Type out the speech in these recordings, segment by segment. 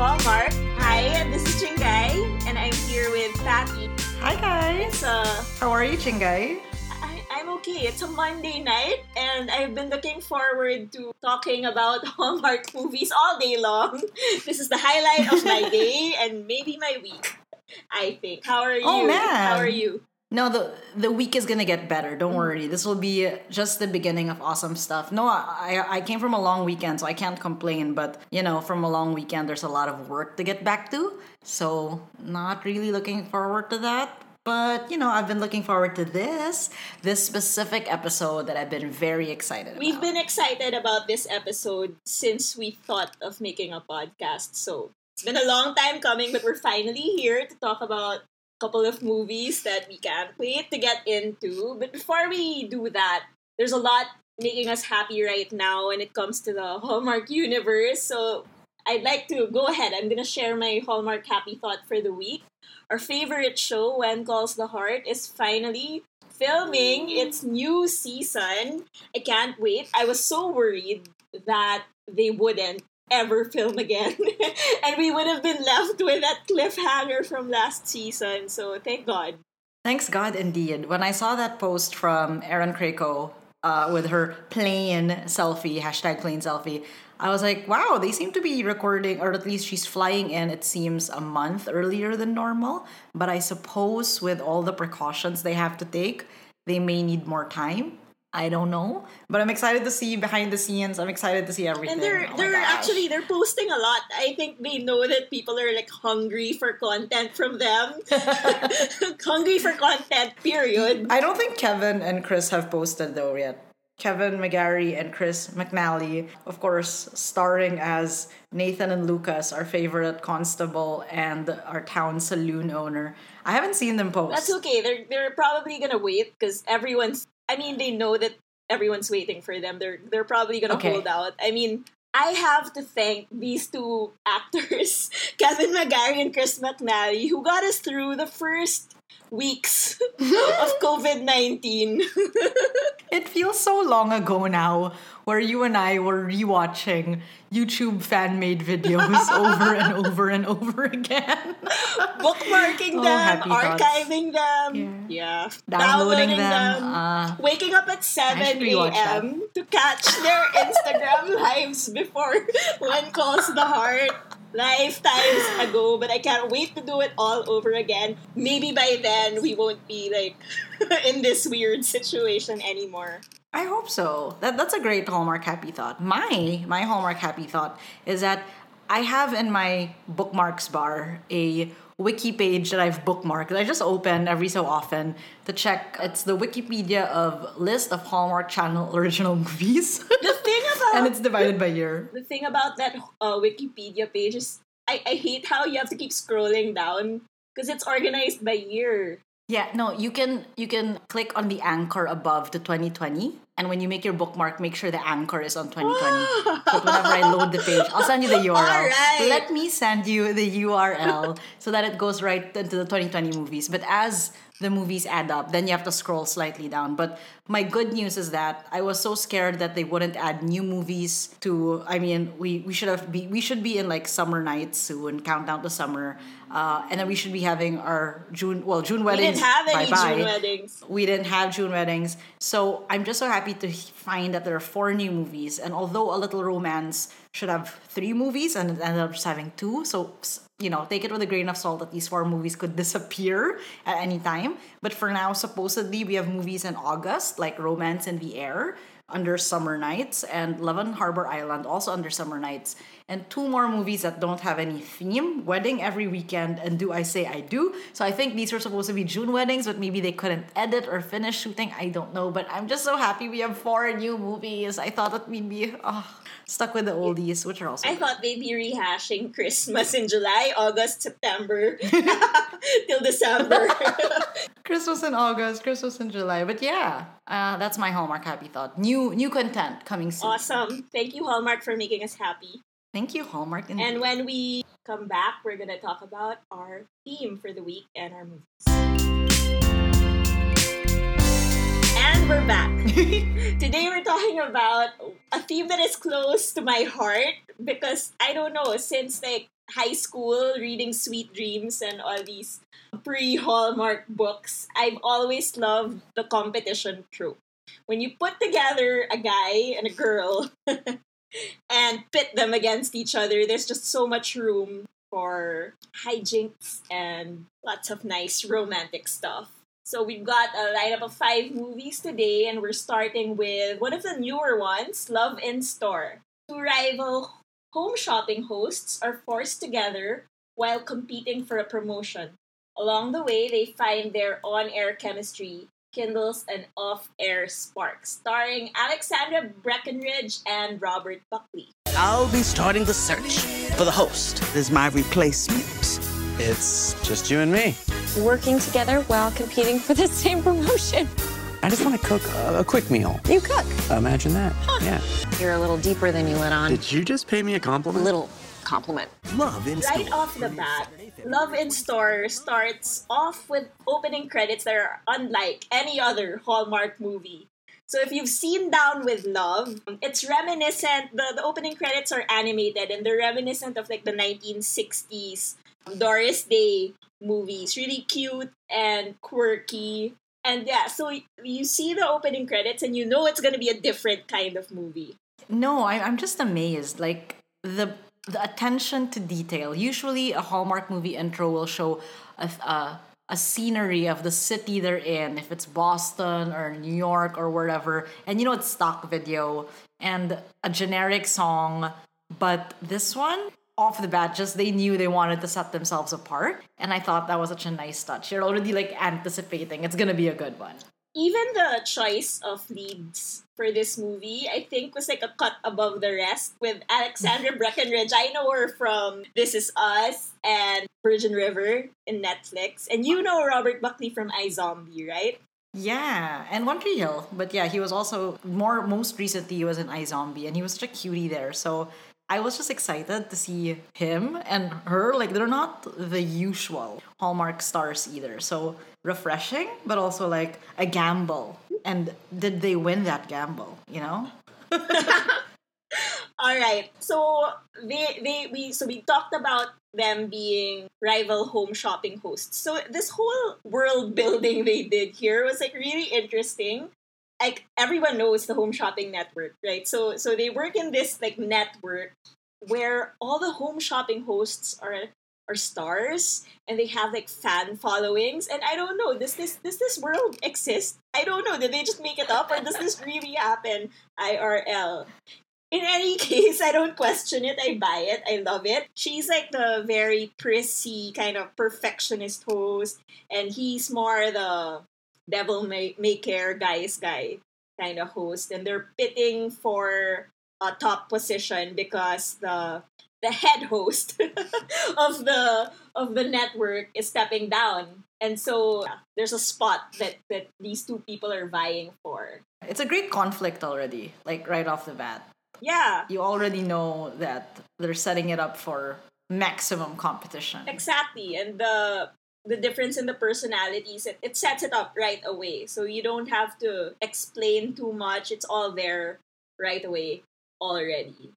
Hallmark. Hi, this is Chingay, and I'm here with Patty. Hi guys. Uh, How are you, Chingay? I, I'm okay. It's a Monday night, and I've been looking forward to talking about Hallmark movies all day long. This is the highlight of my day and maybe my week. I think. How are you? Oh, man. How are you? No, the the week is gonna get better. Don't mm. worry. This will be just the beginning of awesome stuff. No, I I came from a long weekend, so I can't complain. But you know, from a long weekend, there's a lot of work to get back to. So not really looking forward to that. But you know, I've been looking forward to this this specific episode that I've been very excited. We've about. been excited about this episode since we thought of making a podcast. So it's been a long time coming, but we're finally here to talk about couple of movies that we can't wait to get into. But before we do that, there's a lot making us happy right now when it comes to the Hallmark universe. So I'd like to go ahead. I'm gonna share my Hallmark happy thought for the week. Our favorite show, When Calls the Heart, is finally filming its new season. I can't wait. I was so worried that they wouldn't ever film again. and we would have been left with that cliffhanger from last season. So thank God. Thanks God, indeed. When I saw that post from Erin Krakow uh, with her plane selfie, hashtag plane selfie, I was like, wow, they seem to be recording, or at least she's flying in, it seems, a month earlier than normal. But I suppose with all the precautions they have to take, they may need more time. I don't know, but I'm excited to see behind the scenes. I'm excited to see everything. And they're Oh they're actually they're posting a lot. I think they know that people are like hungry for content from them. hungry for content, period. I don't think Kevin and Chris have posted though yet. Kevin McGarry and Chris McNally, of course, starring as Nathan and Lucas, our favorite constable and our town saloon owner. I haven't seen them post. That's okay. They're they're probably gonna wait because everyone's. I mean, they know that everyone's waiting for them. They're they're probably gonna Okay. hold out. I mean, I have to thank these two actors, Kevin McGarry and Chris McNally, who got us through the first weeks of COVID nineteen. It feels so long ago now where you and I were rewatching YouTube fan made videos over and over and over again. bookmarking Oh, them, happy thoughts. archiving them, yeah, Downloading them, uh, waking up at seven should rewatch that. a.m. to catch their Instagram lives before When Calls the Heart. Lifetimes ago, but I can't wait to do it all over again. Maybe by then we won't be like in this weird situation anymore. I hope so. That that's a great Hallmark happy thought. My my Hallmark happy thought is that I have in my bookmarks bar a wiki page that I've bookmarked. that I just open every so often to check. It's the Wikipedia of list of Hallmark Channel original movies, The thing about and it's divided by year. the thing about that uh, Wikipedia page is I, I hate how you have to keep scrolling down because it's organized by year. Yeah, no, you can you can click on the anchor above the 2020, and when you make your bookmark, make sure the anchor is on 2020. so whenever I load the page, I'll send you the URL. Alright. Let me send you the URL so that it goes right into the 2020 movies. But as the movies add up, then you have to scroll slightly down. But my good news is that I was so scared that they wouldn't add new movies to. I mean, we we should have be we should be in like summer nights soon, countdown to summer, uh, and then we should be having our June well June weddings. We didn't have any bye-bye. June weddings. We didn't have June weddings. So I'm just so happy to find that there are four new movies. And although A Little Romance should have three movies and it ended up just having two, so you know, take it with a grain of salt that these four movies could disappear at any time. But for now, supposedly we have movies in August, like Romance in the Air under Summer Nights and Love on Harbor Island also under Summer Nights. And two more movies that don't have any theme Wedding Every Weekend and Do I Say I Do. So I think these were supposed to be June weddings, but maybe they couldn't edit or finish shooting. I don't know. But I'm just so happy we have four new movies. I thought that we'd be oh, stuck with the oldies, which are also. I thought they'd be rehashing Christmas in July, August, September, till December. Christmas in August, Christmas in July. But yeah, uh, that's my Hallmark happy thought. New new content coming soon. awesome. Thank you, Hallmark, for making us happy. Thank you, Hallmark. indeed. And when we come back, we're going to talk about our theme for the week and our movies. And we're back. Today we're talking about a theme that is close to my heart because I don't know, since like high school reading Sweet Dreams and all these pre Hallmark books, I've always loved the competition trope. When you put together a guy and a girl and pit them against each other, there's just so much room for hijinks and lots of nice romantic stuff. So we've got a lineup of five movies today, and we're starting with one of the newer ones, Love in Store. Two rival home shopping hosts are forced together while competing for a promotion. Along the way, they find their on air chemistry kindles an off air spark, starring Alexandra Breckenridge and Robert Buckley. I'll be starting the search for the host as my replacement. It's just you and me. Working together while competing for the same promotion. I just want to cook a, a quick meal. You cook. Imagine that. Yeah. You're a little deeper than you let on. Did you just pay me a compliment? A little compliment. Love in Right store. off the bat, Love in Store starts off with opening credits that are unlike any other Hallmark movie. So if you've seen Down with Love, it's reminiscent. The, the opening credits are animated and they're reminiscent of like the 1960s Doris Day movies. Really cute and quirky. And yeah, so you see the opening credits and you know it's gonna be a different kind of movie. No, I, I'm just amazed. Like the the attention to detail. Usually, a Hallmark movie intro will show a a, a scenery of the city they're in, if it's Boston or New York or wherever, and you know it's stock video and a generic song. But this one, off the bat, just they knew they wanted to set themselves apart, and I thought that was such a nice touch. You're already like anticipating it's gonna be a good one. Even the choice of leads for this movie, I think, was like a cut above the rest with Alexandra Breckenridge. I know her from This Is Us and Virgin River in Netflix. And you know Robert Buckley from iZombie, right? Yeah, and One Tree Hill. But yeah, he was also more most recently he was in iZombie and he was such a cutie there. So I was just excited to see him and her. Like they're not the usual Hallmark stars either. So refreshing, but also like a gamble. And did they win that gamble, you know? All right. So they they we so we talked about them being rival home shopping hosts. So this whole world building they did here was like really interesting. Like everyone knows the home shopping network, right? So so they work in this like network where all the home shopping hosts are are stars and they have like fan followings and I don't know does this does this world exist? I don't know. Did they just make it up or does this really happen IRL? in any case, I don't question it. I buy it. I love it. She's like the very prissy kind of perfectionist host, and he's more the devil may, may care guy's guy kind of host. And they're pitting for a top position because the the head host of the of the network is stepping down. And so yeah, there's a spot that, that these two people are vying for. It's a great conflict already, like right off the bat. Yeah. You already know that they're setting it up for maximum competition. Exactly, and the the difference in the personalities it, it sets it up right away. So you don't have to explain too much. It's all there right away already.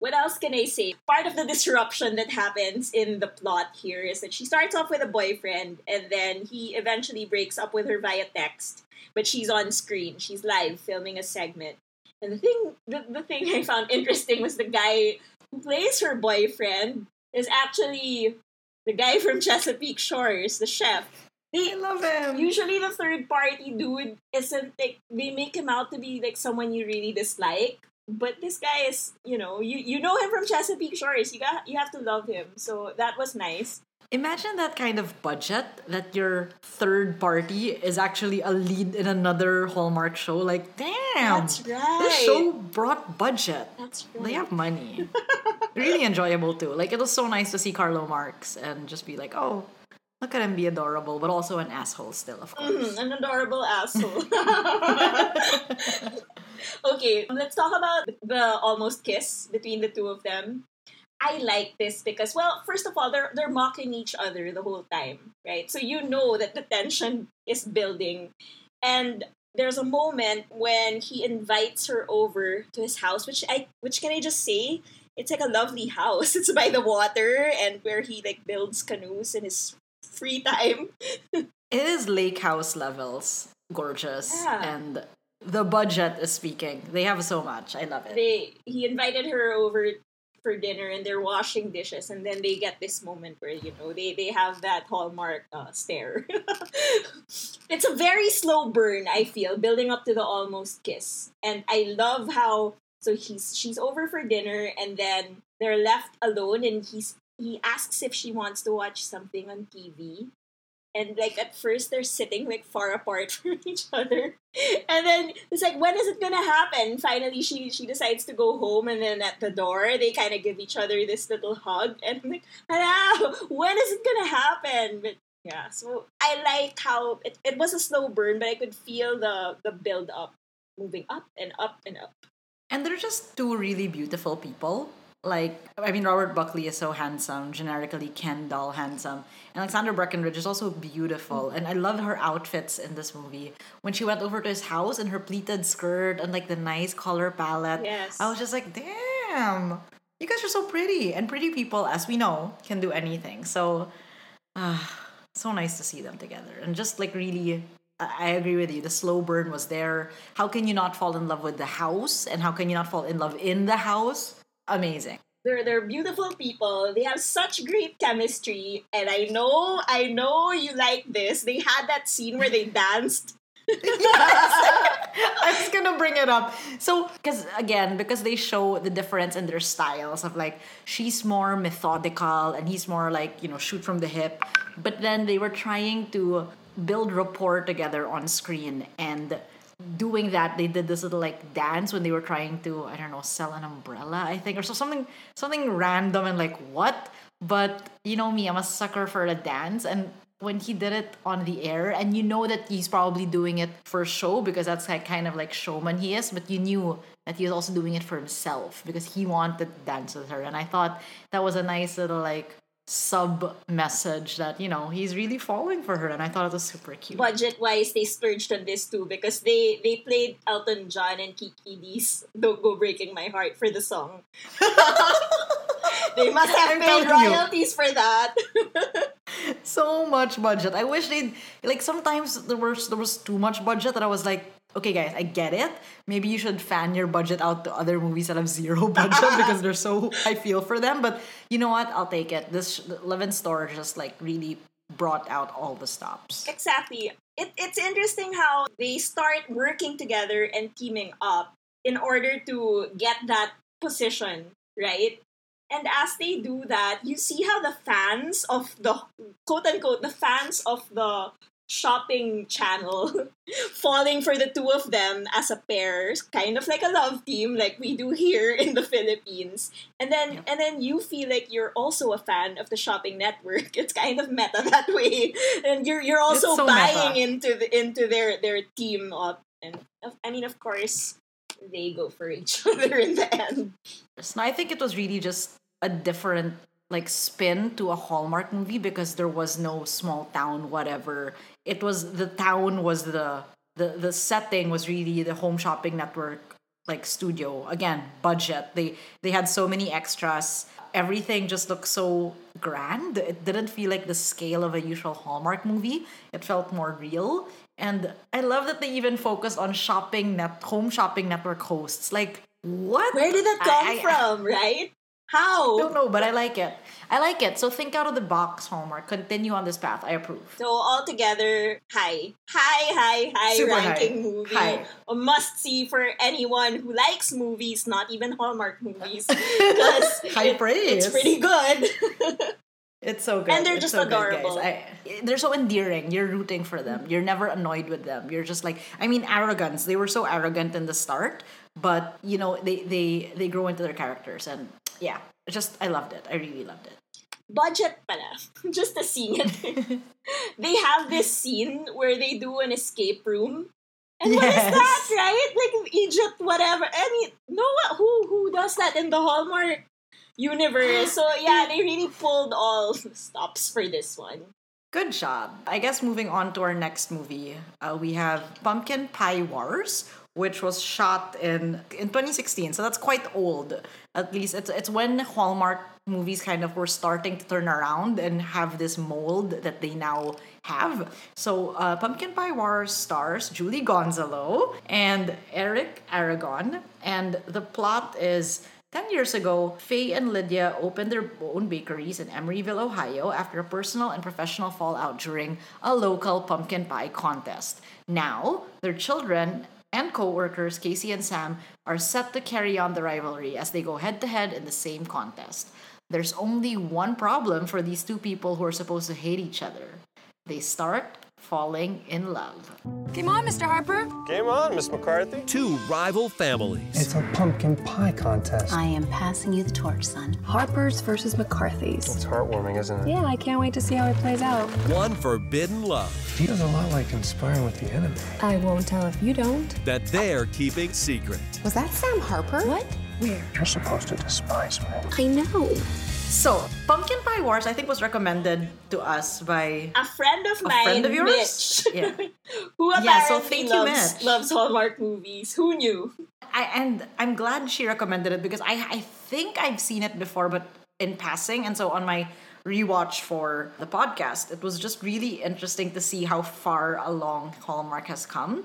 What else can I say? Part of the disruption that happens in the plot here is that she starts off with a boyfriend and then he eventually breaks up with her via text, but she's on screen. She's live filming a segment. And the thing the, the thing I found interesting was the guy who plays her boyfriend is actually the guy from Chesapeake Shores, the chef. They I love him. usually the third party dude isn't like they make him out to be like someone you really dislike. But this guy is, you know, you, you know him from Chesapeake Shores. You got you have to love him. So that was nice. Imagine that kind of budget that your third party is actually a lead in another Hallmark show. Like, damn, That's The right. show brought budget. That's right. They have money. really enjoyable too. Like it was so nice to see Carlo Marx and just be like, oh, look at him be adorable, but also an asshole still, of course. Mhm, an adorable asshole. okay, let's talk about the almost kiss between the two of them. I like this because, well, first of all, they're they're mocking each other the whole time, right? So you know that the tension is building, and there's a moment when he invites her over to his house, which I which can I just say it's like a lovely house. It's by the water and where he like builds canoes in his free time. It is lake house levels. Gorgeous. Yeah. And the budget is speaking. They have so much. I love it. They he invited her over for dinner and they're washing dishes and then they get this moment where you know they they have that hallmark uh, stare. it's a very slow burn. I feel building up to the almost kiss, and I love how so he's she's over for dinner and then they're left alone and he's he asks if she wants to watch something on TV and like at first they're sitting like far apart from each other. And then it's like when is it gonna happen? Finally she she decides to go home and then at the door they kind of give each other this little hug and I'm like hello when is it gonna happen? But yeah so i like how it, it was a slow burn but i could feel the the build up moving up and up and up. And they're just two really beautiful people. Like, I mean, Robert Buckley is so handsome, generically Ken doll handsome. And Alexandra Breckenridge is also beautiful. And I love her outfits in this movie. When she went over to his house in her pleated skirt and like the nice color palette, Yes. I was just like, damn, you guys are so pretty. And pretty people, as we know, can do anything. So, ah, so nice to see them together. And just like really I agree with you. The slow burn was there. How can you not fall in love with the house? And how can you not fall in love in the house? Amazing. they're they're beautiful people. They have such great chemistry, and I know I know you like this. They had that scene where they danced. I was gonna bring it up. So, because again, because they show the difference in their styles of like she's more methodical and he's more like you know shoot from the hip, but then they were trying to build rapport together on screen and doing that they did this little like dance when they were trying to i don't know sell an umbrella i think or so something something random and like what? But you know me i'm a sucker for a dance and when he did it on the air and you know that he's probably doing it for show because that's like kind of like showman he is but you knew that he was also doing it for himself because he wanted to dance with her and i thought that was a nice little like sub message that you know he's really falling for her and i thought it was super cute Budget wise, they splurged on this too because they they played Elton John and Kiki Dee's "Don't Go Breaking My Heart" for the song. they must have I'm paid telling you. royalties for that. so much budget. I wish they'd like sometimes there was there was too much budget that I was like, okay guys, I get it. Maybe you should fan your budget out to other movies that have zero budget because they're so I feel for them. But you know what? I'll take it. This Love in Store just like really brought out all the stops. exactly. It, it's interesting how they start working together and teaming up in order to get that position, right? And as they do that, you see how the fans of the quote unquote the fans of the shopping channel falling for the two of them as a pair, kind of like a love team like we do here in the Philippines. And then and then you feel like you're also a fan of the shopping network. It's kind of meta that way. And you're you're also so buying meta. into the into their their team up. And of- I mean of course they go for each other in the end. So I think it was really just a different like spin to a Hallmark movie because there was no small town whatever. It was the town was the the the setting was really the home shopping network like studio. Again, budget. They they had so many extras. Everything just looked so grand. It didn't feel like the scale of a usual Hallmark movie. It felt more real. And I love that they even focused on shopping net home shopping network hosts. Like what? Where did that come I- I- from, right? How? don't know, but I like it. I like it. So think out of the box, Hallmark. Continue on this path. I approve. So all together, high, high, high, high Super ranking high. movie. High. A must see for anyone who likes movies, not even Hallmark movies, because High it- praise. it's pretty good. It's so good. And they're It's just so good, guys. I, they're so endearing. You're rooting for them. You're never annoyed with them. You're just like, I mean, arrogance. They were so arrogant in the start, but you know, they they they grow into their characters, and yeah, just I loved it. I really loved it. Budget pala, just a scene. they have this scene where they do an escape room. And what is that, right? Like Egypt, whatever. I mean, no who who does that in the Hallmark universe. So yeah, they really pulled all stops for this one. Good job. I guess moving on to our next movie, uh, we have Pumpkin Pie Wars, which was shot in in 2016. So that's quite old. At least it's it's when Hallmark movies kind of were starting to turn around and have this mold that they now have. So uh, Pumpkin Pie Wars stars Julie Gonzalo and Eric Aragon, and the plot is. 10 years ago, Faye and Lydia opened their own bakeries in Emeryville, Ohio after a personal and professional fallout during a local pumpkin pie contest. Now, their children and co-workers Casey and Sam are set to carry on the rivalry as they go head to head in the same contest. There's only one problem for these two people who are supposed to hate each other. They start falling in love. Game on, Mr. Harper. Game on, Miss McCarthy. Two rival families. It's a pumpkin pie contest. I am passing you the torch, son. Harper's versus McCarthy's. It's heartwarming, isn't it? Yeah, I can't wait to see how it plays out. One forbidden love Feels a lot like conspiring with the enemy. I won't tell if you don't. that they're keeping secret. Was that Sam Harper? What? Where? You're supposed to despise me. I know. So, Pumpkin Pie Wars, I think, was recommended to us by A friend of mine, friend of yours? Mitch, Yeah. who apparently Yeah, so thank you, loves, Mitch. loves Hallmark movies. Who knew? I and I'm glad she recommended it because I I think I've seen it before, but in passing. And so on my rewatch for the podcast, it was just really interesting to see how far along Hallmark has come.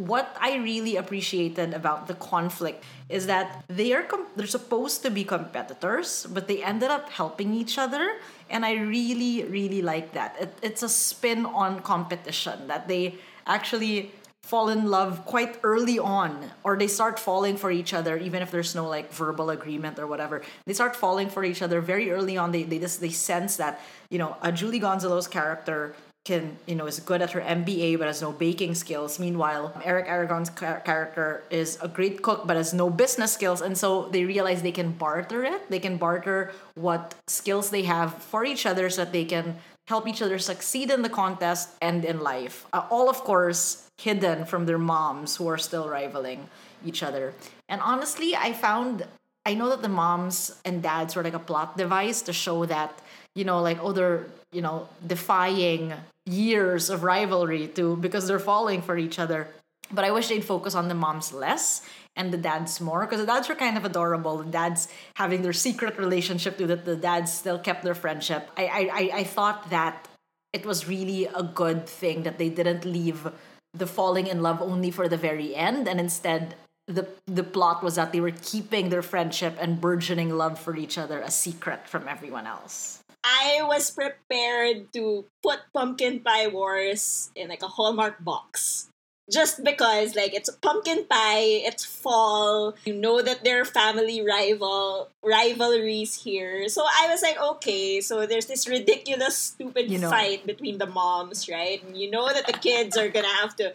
What I really appreciated about the conflict is that they are com- they're supposed to be competitors, but they ended up helping each other, and I really really like that. It, it's a spin on competition that they actually fall in love quite early on or they start falling for each other even if there's no like verbal agreement or whatever they start falling for each other very early on they they just they sense that you know a julie gonzalo's character can you know is good at her mba but has no baking skills meanwhile eric aragon's char- character is a great cook but has no business skills and so they realize they can barter it they can barter what skills they have for each other so that they can help each other succeed in the contest and in life. Uh, all, of course, hidden from their moms who are still rivaling each other. And honestly, I found, I know that the moms and dads were like a plot device to show that, you know, like, oh, they're, you know, defying years of rivalry to because they're falling for each other. But I wish they'd focus on the moms less and the dads more because the dads were kind of adorable. The dads having their secret relationship to that the dads still kept their friendship. I, I I I thought that it was really a good thing that they didn't leave the falling in love only for the very end and instead the the plot was that they were keeping their friendship and burgeoning love for each other a secret from everyone else. I was prepared to put Pumpkin Pie Wars in like a Hallmark box. Just because, like, it's pumpkin pie, it's fall, you know that there are family rival rivalries here. So I was like, okay, so there's this ridiculous, stupid You know. fight between the moms, right? And you know that the kids are gonna have to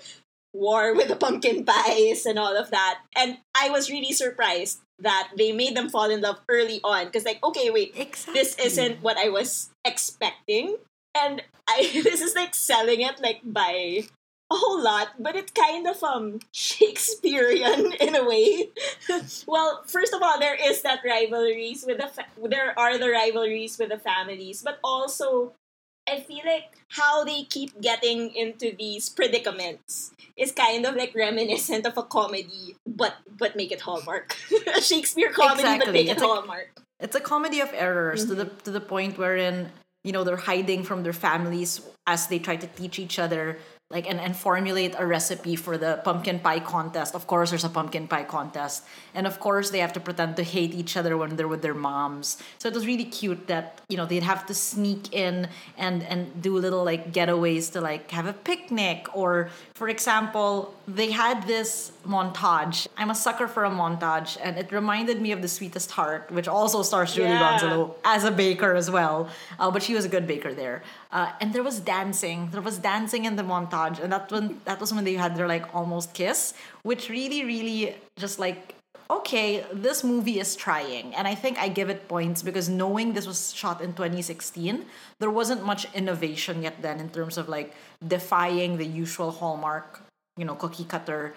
war with the pumpkin pies and all of that. And I was really surprised that they made them fall in love early on. Because, like, okay, wait, Exactly. this isn't what I was expecting. And I this is like selling it like by a whole lot, but it's kind of um Shakespearean in a way. well, first of all, there is that rivalries with the fa- there are the rivalries with the families, but also I feel like how they keep getting into these predicaments is kind of like reminiscent of a comedy, but but make it Hallmark. a Shakespeare comedy, but Exactly. make it It's like- Hallmark. it's a comedy of errors to the Mm-hmm. to the point wherein you know they're hiding from their families as they try to teach each other like and, and formulate a recipe for the pumpkin pie contest. Of course there's a pumpkin pie contest. And of course they have to pretend to hate each other when they're with their moms. So it was really cute that you know they'd have to sneak in and and do little like getaways to like have a picnic. Or for example they had this montage. I'm a sucker for a montage and it reminded me of the sweetest heart which also stars julie Yeah. gonzalo as a baker as well. Uh, but she was a good baker there uh, and there was dancing. There was dancing in the montage. And that when that was when they had their like almost kiss which really really just like okay this movie is trying. And i think i give it points because knowing this was shot in 2016 there wasn't much innovation yet then in terms of like defying the usual hallmark you know cookie cutter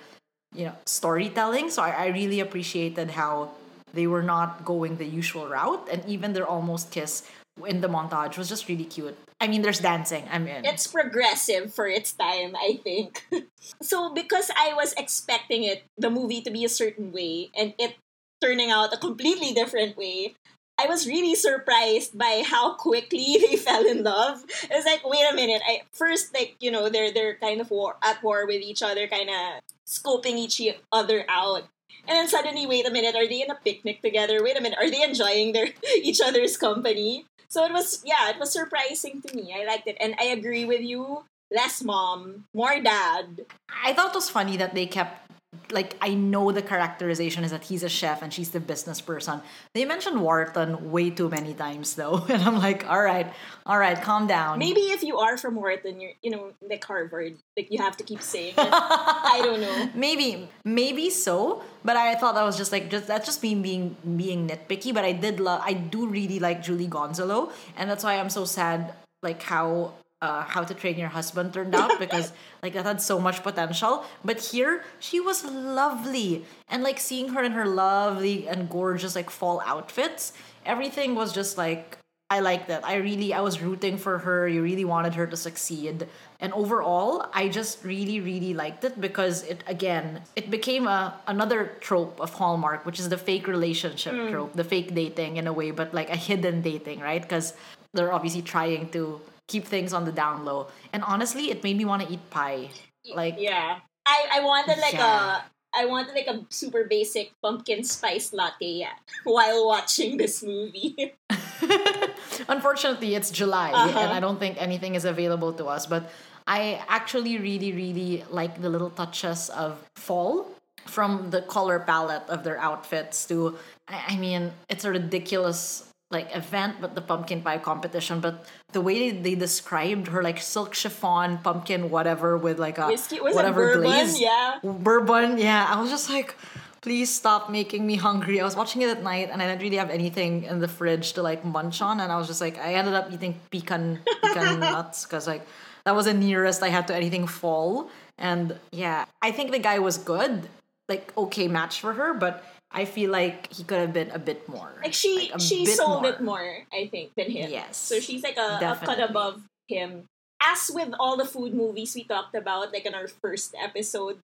you know storytelling. So I, I really appreciated how they were not going the usual route. And even their almost kiss in the montage was just really cute. I mean, there's dancing. I'm in. It's progressive for its time, I think. so because I was expecting it, the movie to be a certain way, and it turning out a completely different way, I was really surprised by how quickly they fell in love. It's like, wait a minute. I first like you know they're they're kind of war at war with each other, kind of scoping each other out. And then suddenly, wait a minute, are they in a picnic together? Wait a minute, are they enjoying their each other's company? So it was, yeah, it was surprising to me. I liked it, and I agree with you. Less mom, more dad. I thought it was funny that they kept like I know the characterization is that he's a chef and she's the business person. They mentioned Wharton way too many times though, and I'm like, all right, all right, calm down. Maybe if you are from Wharton, you're you know like Harvard, like you have to keep saying it. I don't know. Maybe, maybe so, but I thought that was just like just that's just me being being nitpicky. But I did love, I do really like Julie Gonzalo, and that's why I'm so sad like how uh, How to Train Your Husband turned out because like that had so much potential. But here she was lovely, and like seeing her in her lovely and gorgeous like fall outfits, everything was just like I liked that. I really I was rooting for her. You really wanted her to succeed. And overall, I just really really liked it because it again, it became a another trope of Hallmark, which is the fake relationship trope, the fake dating in a way, but like a hidden dating, right? Cuz they're obviously trying to keep things on the down low. And honestly, it made me want to eat pie. Like Yeah, I I wanted like Yeah. a. I wanted like a super basic pumpkin spice latte while watching this movie. Unfortunately, it's July, Uh-huh. and I don't think anything is available to us. But I actually really, really like the little touches of fall from the color palette of their outfits to, I I mean, it's a ridiculous like event but the pumpkin pie competition but the way they described her like silk chiffon pumpkin whatever with like a Whiskey was it whatever bourbon? glaze Yeah. bourbon yeah i was just like please stop making me hungry i was watching it at night and i didn't really have anything in the fridge to like munch on and i was just like i ended up eating pecan pecan nuts because like that was the nearest i had to anything fall and yeah i think the guy was good like okay match for her but i feel like he could have been a bit more Like she a she sold more. it more, I think, than him. Yes, So she's like a, a cut above him. As with all the food movies we talked about, like in our first episode,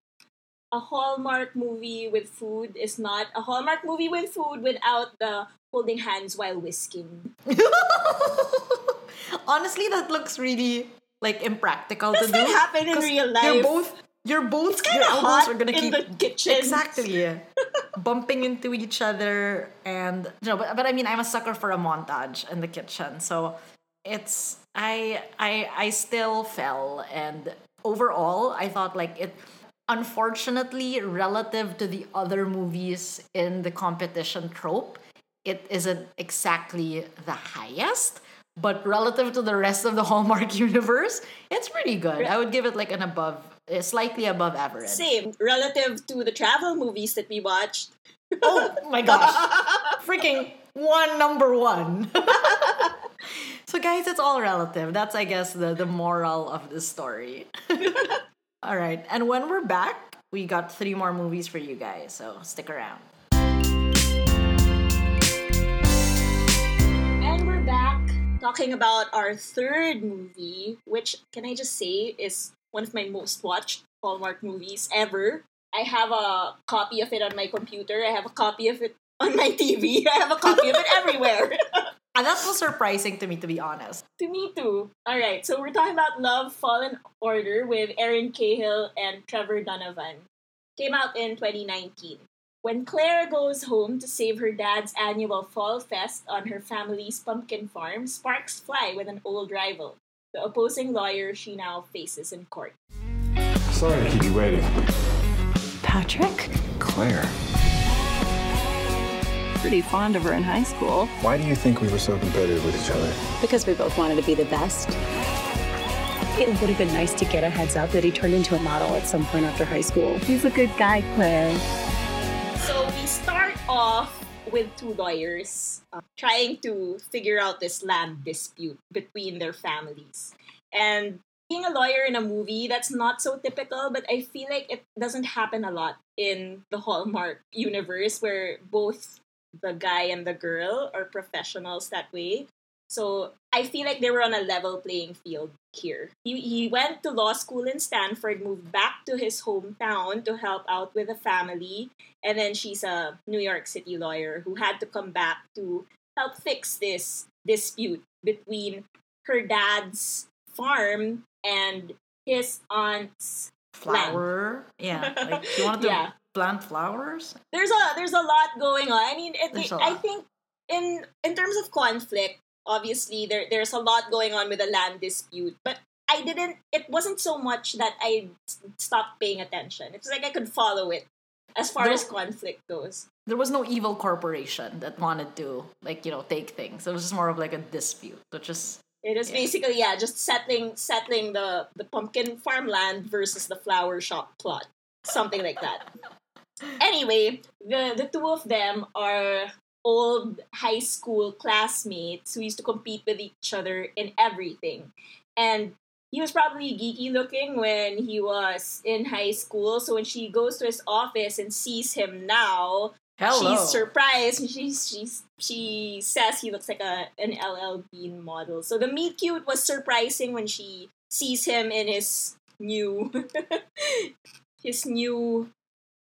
a Hallmark movie with food is not a Hallmark movie with food without the holding hands while whisking. honestly that looks really like impractical to Does do happen in real you're both you're both kinda your elbows are gonna keep kitchen. exactly. Bumping into each other and you know but, but i mean i'm a sucker for a montage in the kitchen. So it's i i i still fell. And overall i thought like it unfortunately relative to the other movies in the competition trope it isn't exactly the highest. But relative to the rest of the hallmark universe it's pretty good. I would give it like an above Uh, slightly above average Same. Relative to the travel movies that we watched. Oh my gosh. Freaking one number one. so guys, it's all relative. That's I guess the, the moral of the story. all right. And when we're back, we got three more movies for you guys. So stick around. And we're back talking about our third movie, which can I just say is one of my most watched Hallmark movies ever. I have a copy of it on my computer. I have a copy of it on my TV. I have a copy of it everywhere. And that was surprising to me, to be honest. to me too. All right, so we're talking about Love, Fall & Order with Erin Cahill and Trevor Donovan. Came out in 2019. When Claire goes home to save her dad's annual fall fest on her family's pumpkin farm, sparks fly with an old rival, the opposing lawyer she now faces in court. Sorry to keep you waiting. Patrick? Claire, Pretty fond of her in high school. why do you think we were so competitive with each other? Because we both wanted to be the best. It would have been nice to get a heads up that he turned into a model at some point after high school. He's a good guy, Claire. So we start off with two lawyers uh, trying to figure out this land dispute between their families. And being a lawyer in a movie, that's not so typical, but I feel like it doesn't happen a lot in the Hallmark universe where both the guy and the girl are professionals that way. So I feel like they were on a level playing field here. He, he went to law school in Stanford, moved back to his hometown to help out with the family, and then she's a New York City lawyer who had to come back to help fix this dispute between her dad's farm and his aunt's land. Flower. Yeah. Like she wanted to Yeah. plant flowers. there's a there's a lot going on. I mean, it, a I think in in terms of conflict, obviously there there's a lot going on with the land dispute, but I didn't. It wasn't so much that i stopped paying attention. It's like I could follow it as far No. as conflict goes. There was no evil corporation that wanted to like, you know, take things. It was just more of like a dispute, which is It is Yeah. basically yeah, just settling settling the the pumpkin farmland versus the flower shop plot, something like that. Anyway, the the two of them are old high school classmates who used to compete with each other in everything, and he was probably geeky looking when he was in high school. So when she goes to his office and sees him now, hello. She's surprised. and She's she's she says he looks like a an LL Bean model. So the meet cute was surprising when she sees him in his new his new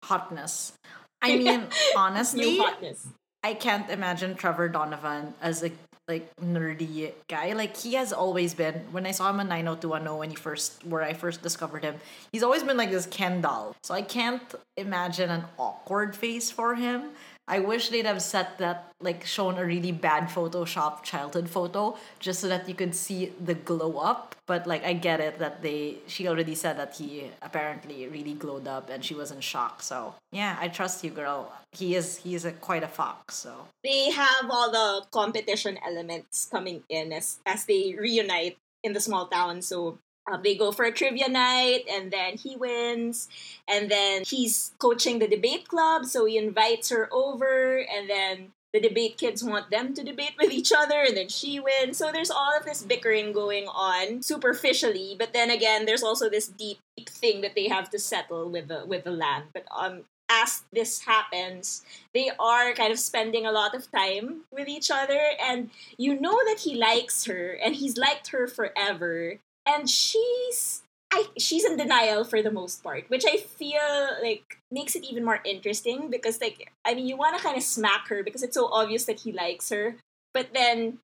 hotness. I mean, honestly, new hotness. I can't imagine Trevor Donovan as a like nerdy guy. Like he has always been. When I saw him in 90210 when he first where I first discovered him, he's always been like this Ken doll. So I can't imagine an awkward face for him. I wish they'd have set that like shown a really bad Photoshop childhood photo just so that you could see the glow up. But like I get it that they she already said that he apparently really glowed up and she was in shock. So yeah, I trust you, girl. He is he is a quite a fox. So They have all the competition elements coming in as as they reunite in the small town. So um, they go for a trivia night, and then he wins, and then he's coaching the debate club, so he invites her over, and then the debate kids want them to debate with each other, and then she wins. So there's all of this bickering going on superficially, but then again, there's also this deep, deep thing that they have to settle with the with the land. But um, as this happens, they are kind of spending a lot of time with each other, and you know that he likes her, and he's liked her forever, and she's I she's in denial for the most part, which I feel like makes it even more interesting because like I mean you want to kind of smack her because it's so obvious that he likes her, but then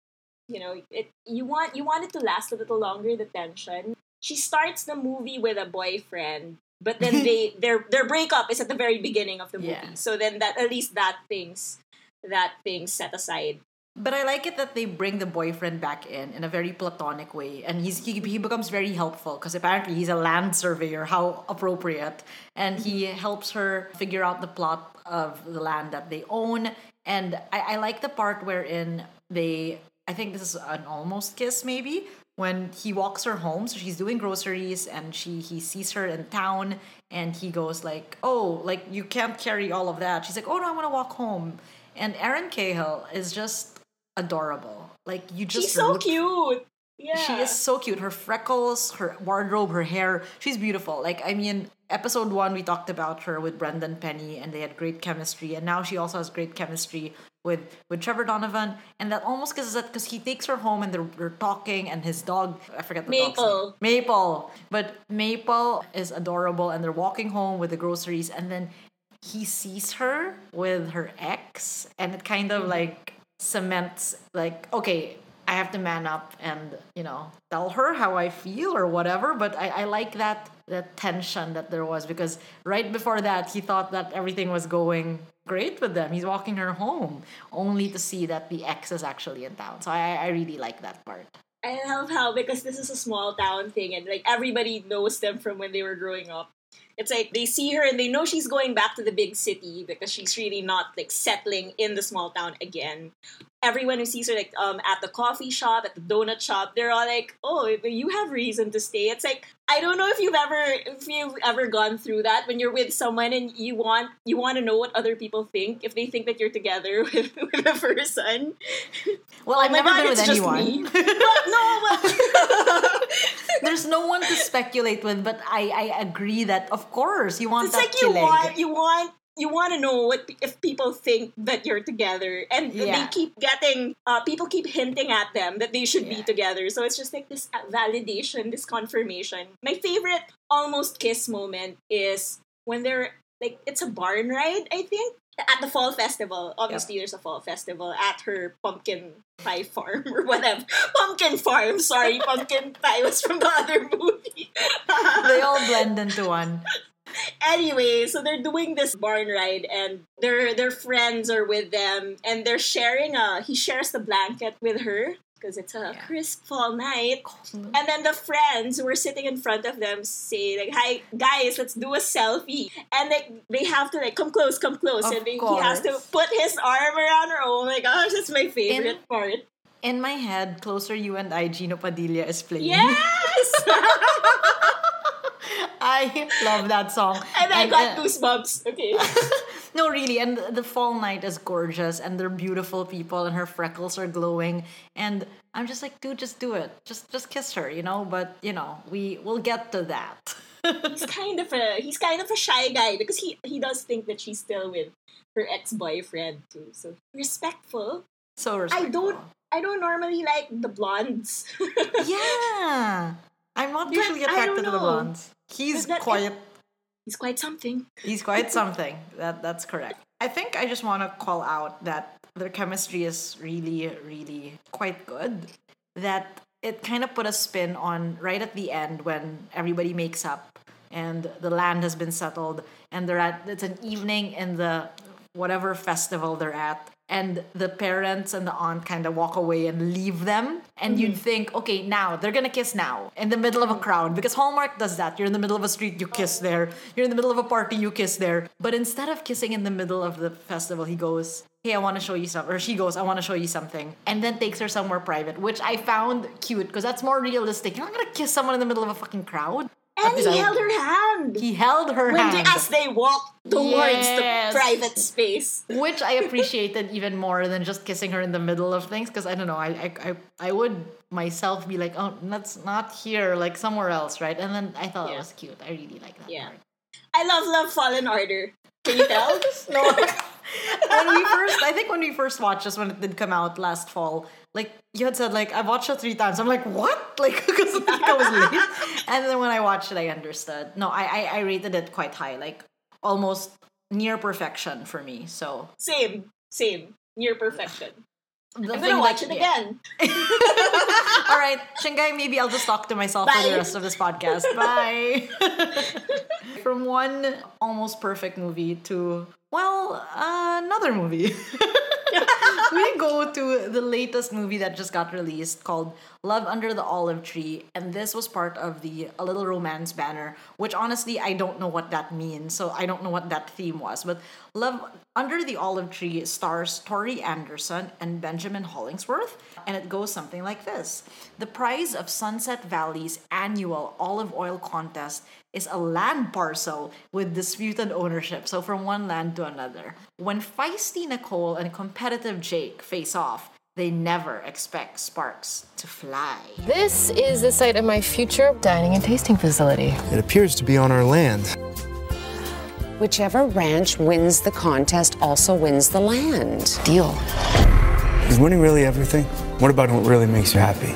you know it you want you want it to last a little longer the tension. She starts the movie with a boyfriend, but then they their their breakup is at the very beginning of the movie. Yeah. So then that at least that things that things set aside. But I like it that they bring the boyfriend back in in a very platonic way, and he's he, he becomes very helpful because apparently he's a land surveyor. How appropriate! And he helps her figure out the plot of the land that they own. And I, I like the part wherein they I think this is an almost kiss maybe when he walks her home. So she's doing groceries and she he sees her in town and he goes like, "Oh, like you can't carry all of that." She's like, "Oh no, I want to walk home." And aaron Cahill is just adorable. Like you just She's so cute. Yeah. She is so cute. Her freckles, her wardrobe, her hair. She's beautiful. Like I mean, episode one we talked about her with Brendan Penny, and they had great chemistry. And now she also has great chemistry with with Trevor Donovan, and that almost gives us that because he takes her home and they're, they're talking, and his dog I forget the dog's Maple. name. Maple. But Maple is adorable, and they're walking home with the groceries, and then he sees her with her ex, and it kind of mm-hmm. like cements like okay i have to man up and you know tell her how i feel or whatever but i, I like that that tension that there was because right before that he thought that everything was going great with them. He's walking her home only to see that the ex is actually in town. So i, I really like that part. I love how because this is a small town thing and like everybody knows them from when they were growing up. It's like they see her and they know she's going back to the big city because she's really not like settling in the small town again. Everyone who sees her like um at the coffee shop, at the donut shop, they're all like, "Oh, you have reason to stay." It's like I don't know if you've ever if you've ever gone through that when you're with someone and you want you want to know what other people think if they think that you're together with, with a person. well Oh i've my never God, been with anyone. But no, but there's no one to speculate with but i i agree that of course you want it's that like you want you want you want to know what if people think that you're together, and they keep getting uh, people keep hinting at them that they should be together. So it's just like this uh, validation, this confirmation. My favorite almost kiss moment is when they're like it's a barn ride. I think at the fall festival. Obviously, there's a fall festival at her pumpkin pie farm or whatever. Pumpkin farm. Sorry, pumpkin pie was from the other movie. They all blend into one. Anyway, so they're doing this barn ride and their their friends are with them and they're sharing a he shares the blanket with her because it's a Yeah. crisp fall night. And then the friends who are sitting in front of them say like, "Hi guys, let's do a selfie." And like they have to like come close, come close, Of and they, he has to put his arm around her. Oh my gosh, that's my favorite part. In my head, Closer You and I, Gino Padilla is playing. Yes, I love that song. and I got uh, goosebumps. Okay. No, really, and the fall night is gorgeous, and they're beautiful people, and her freckles are glowing, and I'm just like, dude, just do it, just just kiss her, you know. But you know, we will get to that. he's kind of a he's kind of a shy guy because he he does think that she's still with her ex boyfriend too. So respectful. so I don't I don't normally like the blondes. Yeah, I'm not usually attracted to the blondes. He's that- quite. He's quite something. He's quite something. That that's correct. I think I just want to call out that their chemistry is really, really quite good. That it kind of put a spin on right at the end when everybody makes up and the land has been settled and they're at it's an evening in the whatever festival they're at and the parents and the aunt kind of walk away and leave them. And you'd mm-hmm. think okay now they're gonna kiss now in the middle of a crowd because hallmark does that. You're in the middle of a street you kiss there. You're in the middle of a party you kiss there. But instead of kissing in the middle of the festival he goes hey i want to show you something or she goes i want to show you something and then takes her somewhere private which i found cute because that's more realistic. You're not gonna kiss someone in the middle of a fucking crowd And he I- held her hand he held her when hand they, as they walked towards Yes. the private space. which I appreciated even more than just kissing her in the middle of things. Because I don't know, I, I I I would myself be like, oh, that's not here, like somewhere else, right? And then I thought it was cute. I really like that Yeah. part. I love Love, Fall & Order. Can you tell? No, when we first, I think when we first watched this, when it did come out last fall, like you had said, like I watched it three times. I'm like, what? Like because I think I was late. And then when I watched it, I understood. No, I, I I rated it quite high, like almost near perfection for me. So same, same, near perfection. the I'm gonna watch that- it yeah. again. All right, Shingai, maybe I'll just talk to myself for the rest of this podcast. Bye. From one almost perfect movie to, well, uh, another movie. we go to the latest movie that just got released called Love Under the Olive Tree. And this was part of the A Little Romance banner, which honestly, I don't know what that means. So I don't know what that theme was. But Love Under the Olive Tree stars Tori Anderson and Benjamin Hollingsworth. And it goes something like this The prize of Sunset Valley's annual olive oil contest is a land parcel with disputed ownership, so from one land to another. When feisty Nicole and competitive Jake face off, they never expect sparks to fly. This is the site of my future dining and tasting facility. It appears to be on our land. Whichever ranch wins the contest also wins the land. Deal. Is winning really everything? What about what really makes you happy?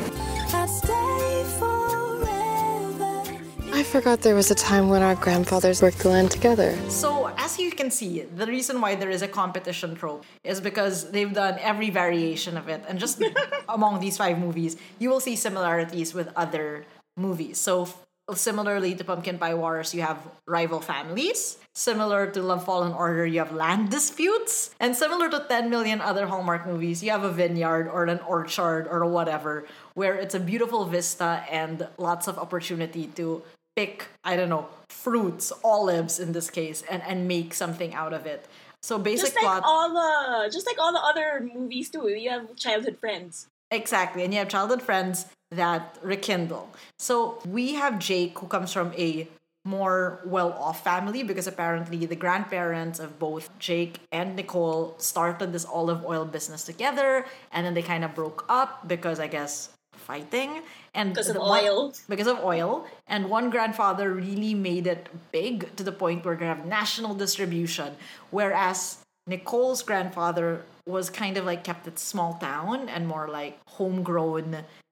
Forgot there was a time when our grandfathers worked the land together. So, as you can see, the reason why there is a competition trope is because they've done every variation of it. And just among these five movies, you will see similarities with other movies. So, similarly to Pumpkin Pie Wars, you have rival families. Similar to Love, Fall & Order, you have land disputes. And similar to 10 million other Hallmark movies, you have a vineyard or an orchard or whatever, where it's a beautiful vista and lots of opportunity to pick, I don't know, fruits, olives in this case, and, and make something out of it. So basic just like plot all the, just like all the other movies too. You have childhood friends. Exactly. And you have childhood friends that rekindle. So we have Jake, who comes from a more well off family because apparently the grandparents of both Jake and Nicole started this olive oil business together and then they kind of broke up because I guess fighting and Because of one- oil. because of oil. And one grandfather really made it big to the point where gonna have national distribution. Whereas nicole's grandfather was kind of like kept it small town and more like homegrown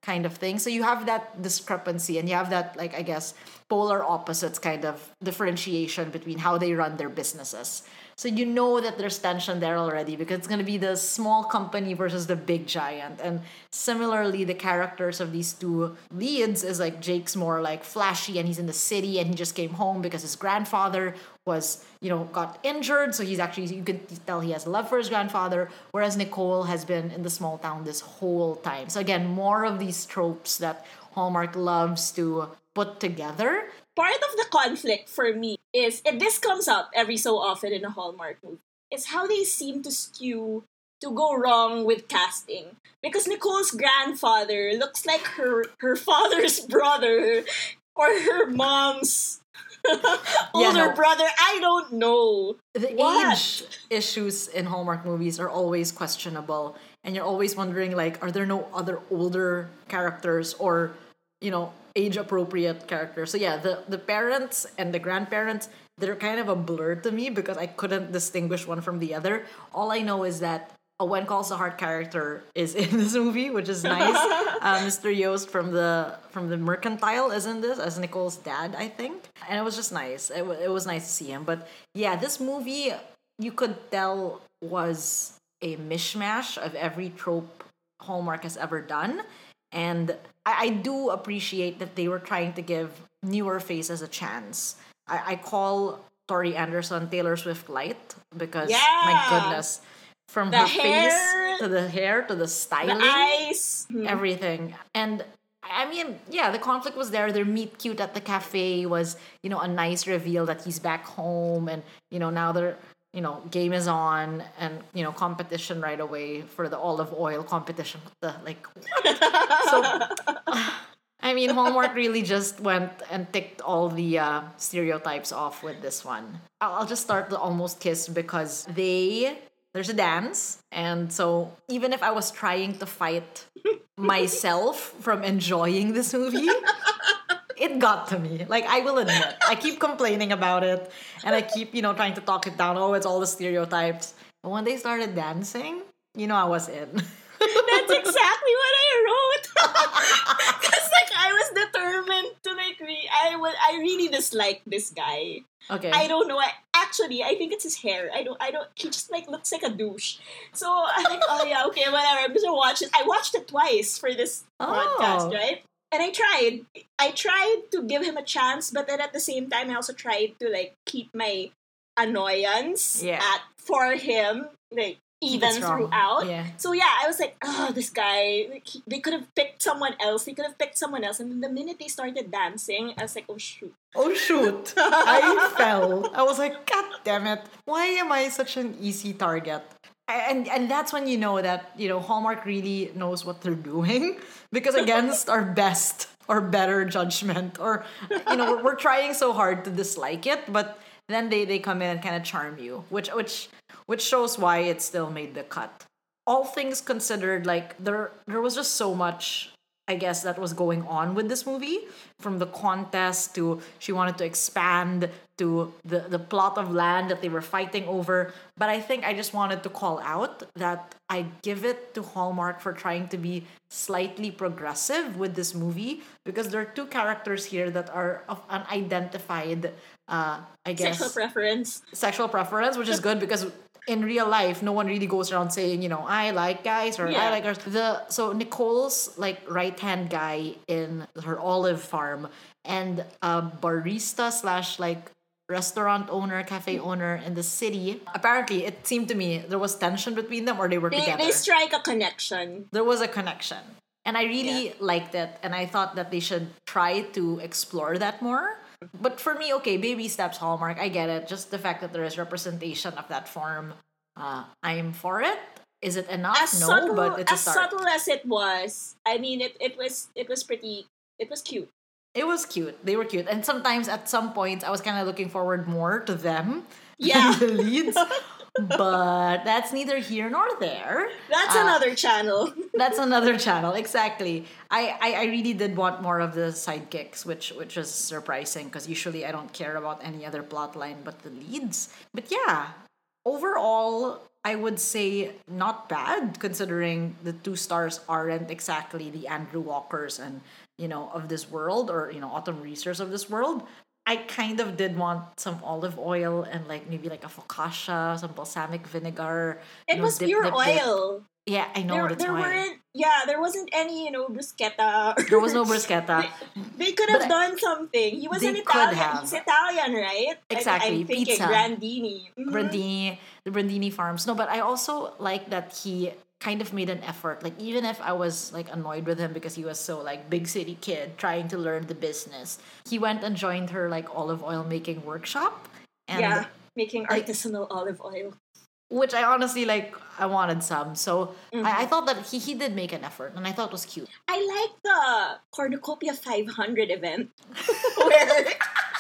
kind of thing. So you have that discrepancy and you have that like i guess polar opposites kind of differentiation between how they run their businesses so you know that there's tension there already because it's going to be the small company versus the big giant. And similarly, the characters of these two leads is like Jake's more like flashy and he's in the city and he just came home because his grandfather was, you know, got injured. So he's actually, you can tell he has love for his grandfather. Whereas Nicole has been in the small town this whole time. So again, more of these tropes that Hallmark loves to put together part of the conflict for me is, and this comes up every so often in a Hallmark movie, is how they seem to skew to go wrong with casting. Because Nicole's grandfather looks like her her father's brother or her mom's older no. brother. I don't know. the What? age issues in Hallmark movies are always questionable, and you're always wondering like, are there no other older characters or, you know, age appropriate character. So yeah, the the parents and the grandparents they're kind of a blur to me because I couldn't distinguish one from the other. All I know is that a When Calls the Heart character is in this movie, which is nice. uh, Mr. Yost from the from the Mercantile is in this as Nicole's dad, I think, and it was just nice. It, wa- it was nice to see him. But yeah, this movie you could tell was a mishmash of every trope Hallmark has ever done, and I, I do appreciate that they were trying to give newer faces a chance. I, I call Tori Anderson Taylor Swift light because my goodness, from The her hair, face to the hair to the The styling, eyes. Mm-hmm. everything. And I mean, yeah, the conflict was there. Their meet cute at the cafe was, you know, a nice reveal that he's back home, and you know now they're, you know, game is on, and you know, competition right away for the olive oil competition. The like? so, I mean, Hallmark really just went and ticked all the uh, stereotypes off with this one. I'll just start the almost kiss because they there's a dance, and so even if I was trying to fight myself from enjoying this movie. It got to me. Like I will admit, I keep complaining about it, and I keep you know trying to talk it down. Oh, it's all the stereotypes. But when they started dancing, you know, I was in. That's exactly what I wrote. Because like I was determined to like me. I was I really dislike this guy. Okay. I don't know. I actually I think it's his hair. I don't I don't he just like looks like a douche. So I'm like, oh yeah, okay, whatever. I'm just gonna watch it. I watched it twice for this oh. podcast, Oh. right? And I tried. I tried to give him a chance, but then at the same time I also tried to like keep my annoyance Yeah. at for him. Like even throughout. Yeah. So yeah, I was like, oh, this guy. Like, he- they could have picked someone else. They could have picked someone else. And then the minute they started dancing, I was like, oh shoot. Oh shoot! I fell. I was like, God damn it! Why am I such an easy target? And and that's when you know that you know Hallmark really knows what they're doing because against our best or better judgment or you know we're, we're trying so hard to dislike it, but then they they come in and kind of charm you, which which which shows why it still made the cut. All things considered, like there there was just so much I guess that was going on with this movie from the contest to she wanted to expand to the, the plot of land that they were fighting over. But I think I just wanted to call out that I give it to Hallmark for trying to be slightly progressive with this movie because there are two characters here that are of unidentified, uh, I guess, Sexual preference. sexual preference, which is good because in real life, no one really goes around saying, you know, I like guys or I like girls. The so Nicole's like right hand guy in her olive farm and a barista slash like restaurant owner, cafe owner in the city. Apparently, it seemed to me there was tension between them or they were They, together. they strike a connection. there was a connection. And I really liked it and I thought that they should try to explore that more. But for me, okay, baby steps Hallmark, I get it. Just the fact that there is representation of that form, uh, I'm for it. Is it enough? As no, subtle but it's a as start. subtle as it was, I mean it, it was it was pretty it was cute. It was cute. They were cute. And sometimes at some points I was kind of looking forward more to them Yeah. the leads. but that's neither here nor there. That's Uh, another channel. That's another channel, exactly. I, I, I really did want more of the sidekicks, which which was surprising because usually I don't care about any other plot line but the leads. But yeah, overall, I would say not bad considering the two stars aren't exactly the Andrew Walkers and you know of this world or you know Autumn Reesers of this world. I kind of did want some olive oil and like maybe like a focaccia, some balsamic vinegar. It know, was dip, pure dip, dip. oil. Yeah, I know There, there why. weren't. Yeah, there wasn't any. You know, bruschetta. There was no bruschetta. They could have But done something. He was an Italian. He's Italian, right? I- Exactly, I'm thinking pizza. Brandini. Mhm. Brandini, the Brandini Farms. No, but I also like that he kind of made an effort. Like even if I was like annoyed with him because he was so like big city kid trying to learn the business, he went and joined her like olive oil making workshop. And yeah, making like- artisanal olive oil. which I honestly like I wanted some. So Mm-hmm. I, I thought that he, he did make an effort and I thought it was cute. I like the Cornucopia 500 event where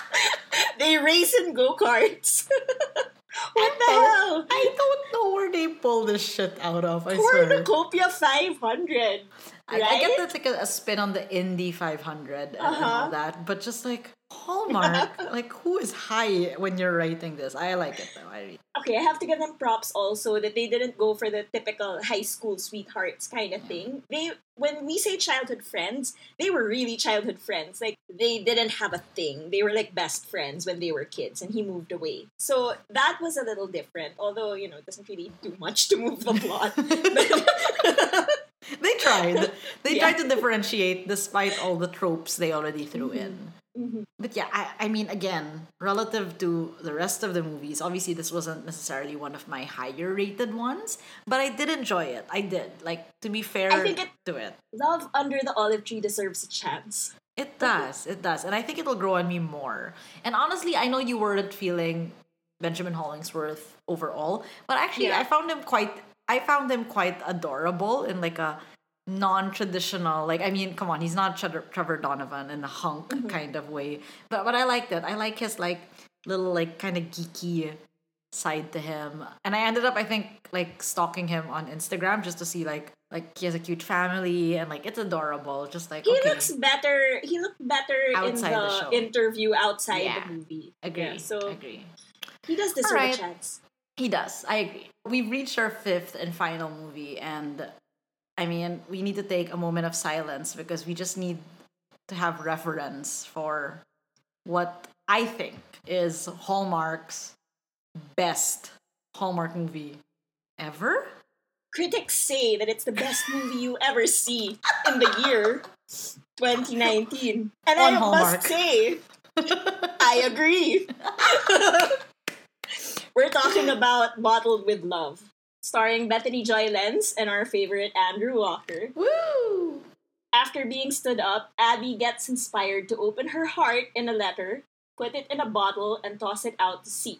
they race in go karts. what the hell? I don't know where they pull this shit out of, I swear. Cornucopia 500. I, Right? I get that's like a, a spin on the Indy 500 and, and all Uh-huh. that, but just like Hallmark, like who is high when you're writing this? I like it though. I okay, I have to give them props also that they didn't go for the typical high school sweethearts kind of thing. They when we say childhood friends, they were really childhood friends. Like they didn't have a thing. They were like best friends when they were kids and he moved away. So that was a little different, although, you know, it doesn't really do much to move the plot. They tried. They Yeah. tried to differentiate despite all the tropes they already threw in. Mhm. But yeah, I, I mean, again, relative to the rest of the movies, obviously this wasn't necessarily one of my higher rated ones, but I did enjoy it. I did. Like, to be fair I think it- to it. Love Under the Olive Tree deserves a chance. It does. It does. And I think it'll grow on me more. And honestly, I know you weren't feeling Benjamin Hollingsworth overall, but actually Yeah. I found him quite I found him quite adorable in like a non-traditional like I mean, come on, he's not Trevor, Donovan in a hunk Mm-hmm. kind of way. But but I liked it. I like his like little like kind of geeky side to him. And I ended up I think like stalking him on Instagram just to see like like he has a cute family and like it's adorable. Just like He okay. looks better. He looked better Outside in the the, show. interview outside Yeah. the movie. Agree. Yeah, so agree. he does deserve Alright. a chance. He does. I agree. We've reached our fifth and final movie, and I mean, we need to take a moment of silence because we just need to have reference for what I think is Hallmark's best Hallmark movie ever. Critics say that it's the best movie you ever see in the year 2019. And On I Hallmark. must say, I agree. We're talking about Bottled with Love, starring Bethany Joy Lenz and our favorite Andrew Walker. Woo! After being stood up, Abby gets inspired to open her heart in a letter, put it in a bottle, and toss it out to sea.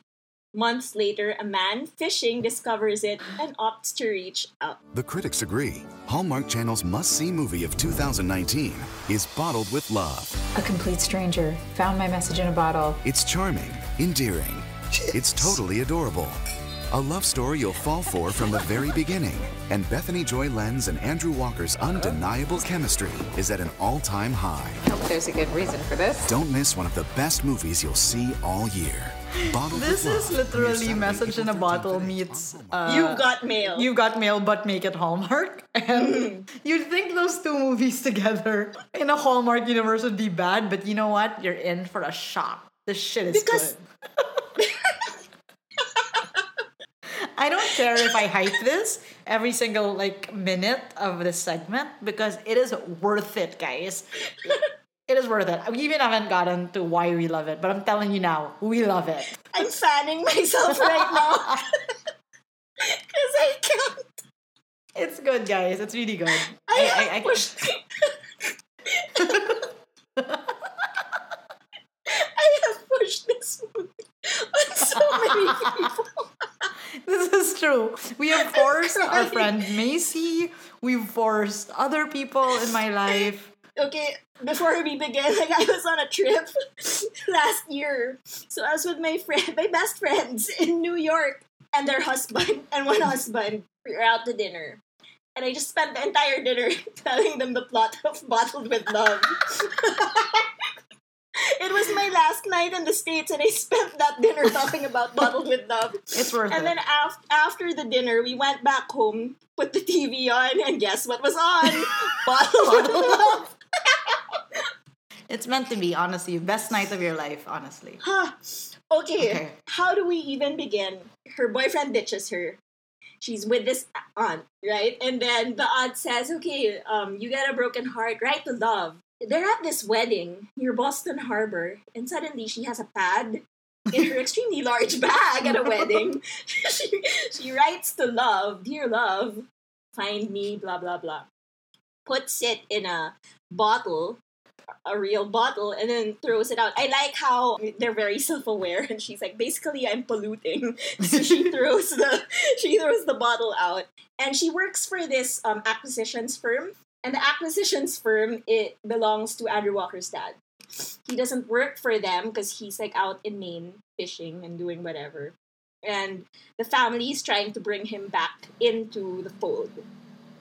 Months later, a man fishing discovers it and opts to reach out. The critics agree. Hallmark Channel's must see movie of 2019 is Bottled with Love. A complete stranger found my message in a bottle. It's charming, endearing, it's totally adorable. A love story you'll fall for from the very beginning. And Bethany Joy Lenz and Andrew Walker's undeniable chemistry is at an all time high. I Hope there's a good reason for this. Don't miss one of the best movies you'll see all year. Bottled This is literally message in a bottle meets uh, You've got mail. You got mail, but make it Hallmark. And you'd think those two movies together in a Hallmark universe would be bad, but you know what? You're in for a shock. This shit is Because- good. I don't care if I hype this every single like minute of this segment because it is worth it, guys. It is worth it. We even haven't gotten to why we love it, but I'm telling you now, we love it. I'm fanning myself right now. Because I can't. It's good, guys. It's really good. I, have I- I- pushed. I have pushed this movie on so many people. This is true. We have forced our friend Macy. We've forced other people in my life. Okay, before we begin, like I was on a trip last year. So I was with my friend, my best friends in New York, and their husband and one husband. We were out to dinner, and I just spent the entire dinner telling them the plot of Bottled with Love. It was my last night in the States, and I spent that dinner talking about Bottled with Love. It's worth and it. then af- after the dinner, we went back home, put the TV on, and guess what was on? Bottled with Love. It's meant to be, honestly. Best night of your life, honestly. Huh. Okay. Okay. How do we even begin? Her boyfriend ditches her. She's with this aunt, right? And then the aunt says, "Okay, um, you got a broken heart, right to love." They're at this wedding near Boston Harbor, and suddenly she has a pad in her extremely large bag at a wedding. she, she writes to love, "Dear love, find me," blah blah blah. Puts it in a bottle a real bottle and then throws it out. I like how they're very self-aware and she's like basically I'm polluting. So she throws the she throws the bottle out and she works for this um, acquisitions firm and the acquisitions firm it belongs to Andrew Walker's dad. He doesn't work for them because he's like out in Maine fishing and doing whatever. And the family is trying to bring him back into the fold.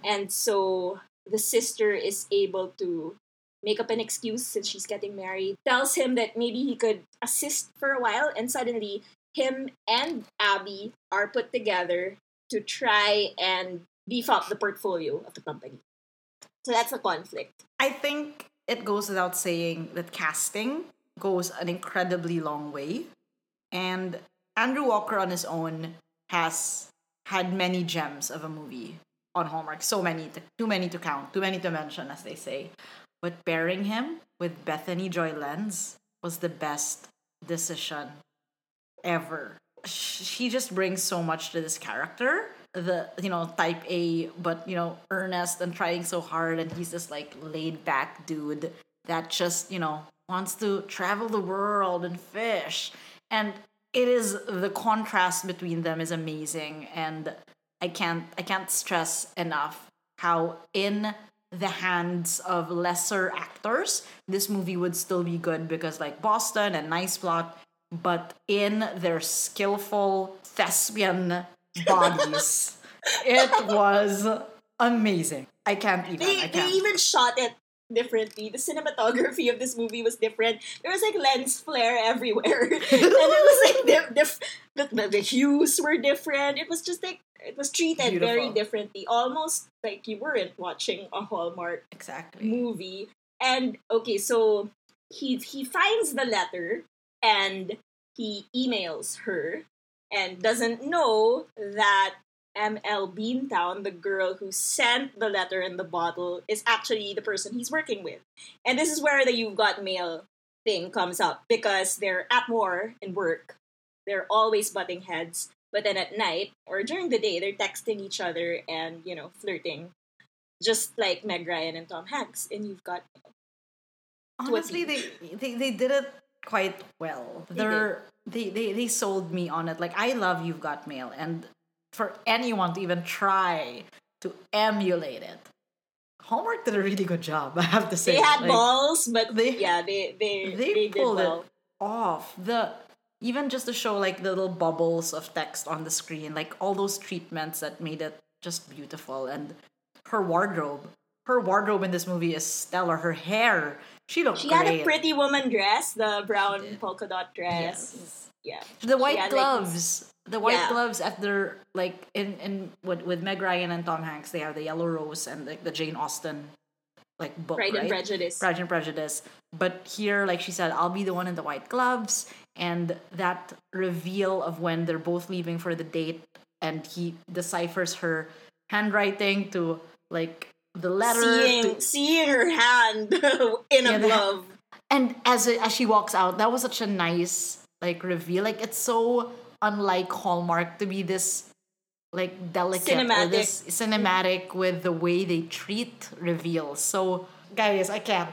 And so the sister is able to make up an excuse since she's getting married, tells him that maybe he could assist for a while, and suddenly him and Abby are put together to try and beef up the portfolio of the company. So that's a conflict. I think it goes without saying that casting goes an incredibly long way. And Andrew Walker on his own has had many gems of a movie on Hallmark. So many, to, too many to count, too many to mention, as they say. But pairing him with Bethany Joy Lenz was the best decision ever. She just brings so much to this character. The you know type A, but you know earnest and trying so hard, and he's this like laid back dude that just you know wants to travel the world and fish. And it is the contrast between them is amazing, and I can't I can't stress enough how in the hands of lesser actors, this movie would still be good because like Boston and Nice Plot, but in their skillful thespian bodies, it was amazing. I can't even. They, I they can't. even shot it differently. The cinematography of this movie was different. There was like lens flare everywhere, and it was like diff- diff- the, the, the hues were different. It was just like it was treated very differently, almost like you weren't watching a Hallmark exactly movie. And okay, so he he finds the letter and he emails her and doesn't know that ML Beantown, the girl who sent the letter in the bottle, is actually the person he's working with. And this is where the you've got mail thing comes up because they're at war in work. They're always butting heads. But then at night or during the day, they're texting each other and, you know, flirting. Just like Meg Ryan and Tom Hanks. And you've got Honestly, they, they they did it quite well. They They're they, they they sold me on it. Like I love You've Got Mail, and for anyone to even try to emulate it, Hallmark did a really good job. I have to say, they had Like, balls, but they yeah, they they, they, they, pulled well. it off. The even just to show like the little bubbles of text on the screen, like all those treatments that made it just beautiful. And her wardrobe, her wardrobe in this movie is stellar. Her hair, she looked She great. had a pretty woman dress, the brown polka dot dress. Yeah. the white had, like, gloves. the white Yeah. gloves after like in in with, with Meg Ryan and Tom Hanks, they have the yellow rose and like the Jane Austen like book, Pride and? Prejudice. Pride and Prejudice. But here, like she said, I'll be the one in the white gloves, and that reveal of when they're both leaving for the date, and he deciphers her handwriting to like the letter. seeing to- seeing her hand in a Yeah, glove. and as as she walks out, that was such a nice like reveal. Like it's so unlike Hallmark to be this like delicate Cinematic. this cinematic with the way they treat reveals. So guys, I can't.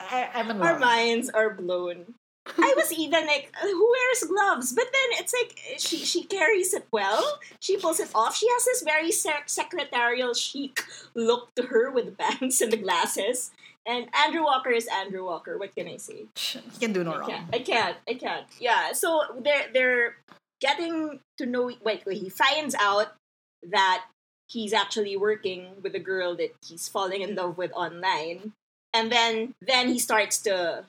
I, I'm in Our minds are blown. I was even like, who wears gloves? But then it's like she she carries it well. She pulls it off. She has this very sec- secretarial chic look to her with the bangs and the glasses. And Andrew Walker is Andrew Walker. What can I say? He can do no I wrong. can't. I can't. I can't. Yeah. So they're they're getting to know. Wait, wait. He finds out that he's actually working with a girl that he's falling in love with online. And then then he starts to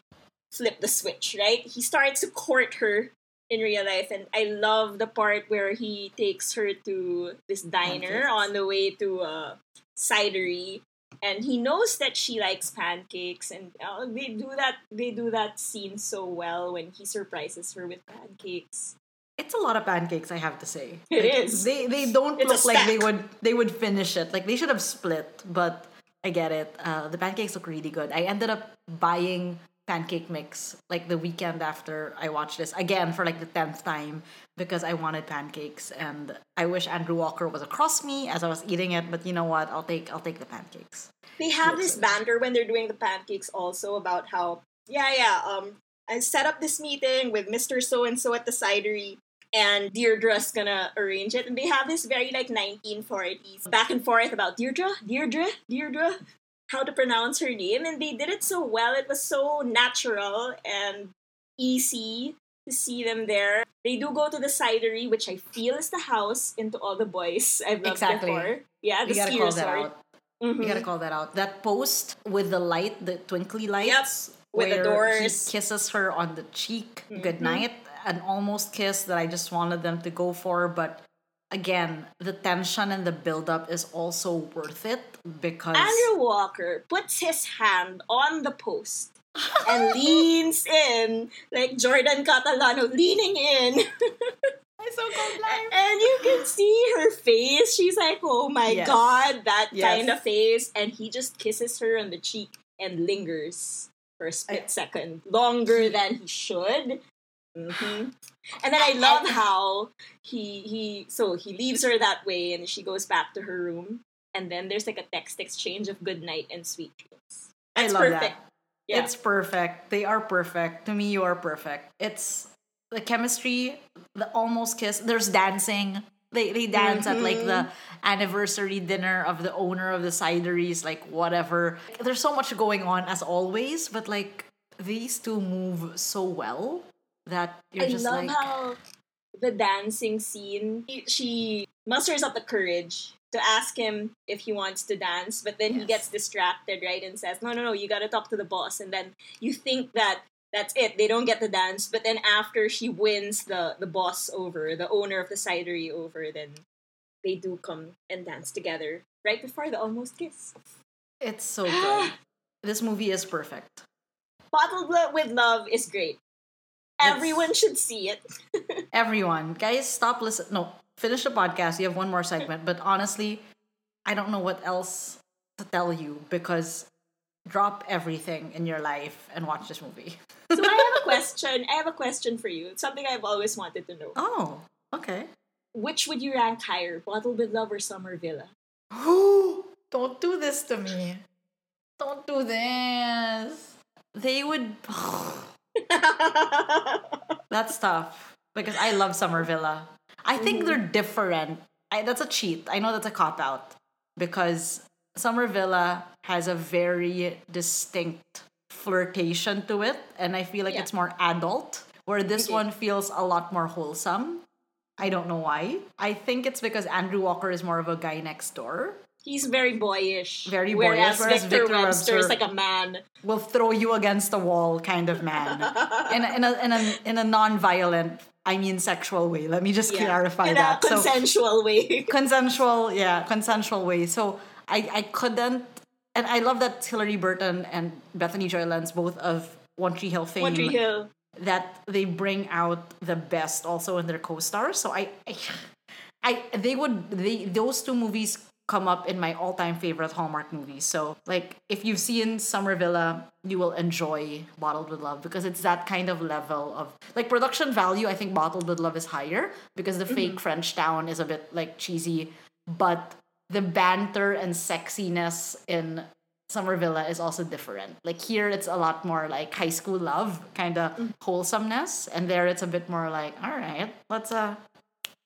flip the switch, right? He starts to court her in real life and I love the part where he takes her to this diner on the way to a cidery and he knows that she likes pancakes and uh, they do that they do that scene so well when he surprises her with pancakes It's a lot of pancakes, I have to say. It is. is. They they don't It's look like they would they would finish it. Like they should have split, but I get it. Uh, the pancakes look really good. I ended up buying pancake mix like the weekend after I watched this again for like the tenth time because I wanted pancakes and I wish Andrew Walker was across me as I was eating it. But you know what? I'll take I'll take the pancakes. they have this banter when they're doing the pancakes also about how yeah yeah um I set up this meeting with Mr. So and so at the cidery and Deirdre's gonna arrange it and they have this very like 1940s back and forth about Deirdre Deirdre Deirdre how to pronounce her name and they did it so well it was so natural and easy to see them there they do go to the cidery which I feel is the house into all the boys I've loved Exactly. before yeah the You gotta call that out. Mhm. You gotta call that out. That post with the light, the twinkly lights, with the doors. he kisses her on the cheek, Mhm. good night, an almost kiss that I just wanted them to go for. But again, the tension and the buildup is also worth it because Andrew Walker puts his hand on the post and leans in like Jordan Catalano leaning in. I'm so cold And you can see her face. She's like, oh my Yes. god, that Yes. kind of face. And he just kisses her on the cheek and lingers for a split second, longer than he should. hmm And then I love how he he so he leaves her that way, and she goes back to her room, and then there's like a text exchange of good night and sweet dreams. I love perfect. that. Yeah. It's perfect. They are perfect. To me, you are perfect. It's the chemistry, the almost kiss. There's dancing. They they dance at like the mm-hmm. anniversary dinner of the owner of the cideries, like whatever. There's so much going on as always, but like these two move so well that you're just- I just love like how the dancing scene. She musters up the courage to ask him if he wants to dance, but then he gets distracted, right, and says, "No, no, no, you got to talk to the boss." And then you think that that's it; they don't get the dance. But then after she wins the the boss over, the owner of the cidery over, then they do come and dance together right before the almost kiss. it's so good. this movie is perfect. Bottled with Love is great. Everyone should see it. Everyone, guys, stop listen. No, finish the podcast. You have one more segment, but honestly, I don't know what else to tell you because drop everything in your life and watch this movie. so I have a question. I have a question for you. It's something I've always wanted to know. Oh, okay. Which would you rank higher, Bottled with Love or Summer Villa? Don't do this to me. Don't do this. They would. That's tough because I love Summer Villa. I think they're mm-hmm. different. I, that's a cheat. I know that's a cop out because Summer Villa has a very distinct flirtation to it, and I feel like Yeah. it's more adult. Where this mm-hmm. one feels a lot more wholesome. I don't know why. I think it's because Andrew Walker is more of a guy next door. He's very boyish. Very whereas boyish, whereas Victor, Victor Webster is like a man. will throw you against the wall kind of man in a, in a, in a, in a non-violent i mean sexual way let me just Yeah. clarify In that a consensual way. consensual yeah consensual way so i i couldn't and i love that Hilarie Burton and bethany joy lenz both of one tree hill fame One Tree Hill. that they bring out the best also in their co-stars. So I, I, I they would they those two movies come up in my all-time favorite Hallmark movies. So like if you've seen Summer Villa, you will enjoy Bottled with Love because it's that kind of level of like production value. I think Bottled with Love is higher because the fake French town is a bit like cheesy, but the banter and sexiness in Summer Villa is also different. Like here, it's a lot more like high school love, kind of wholesomeness, and there it's a bit more like, all right, let's uh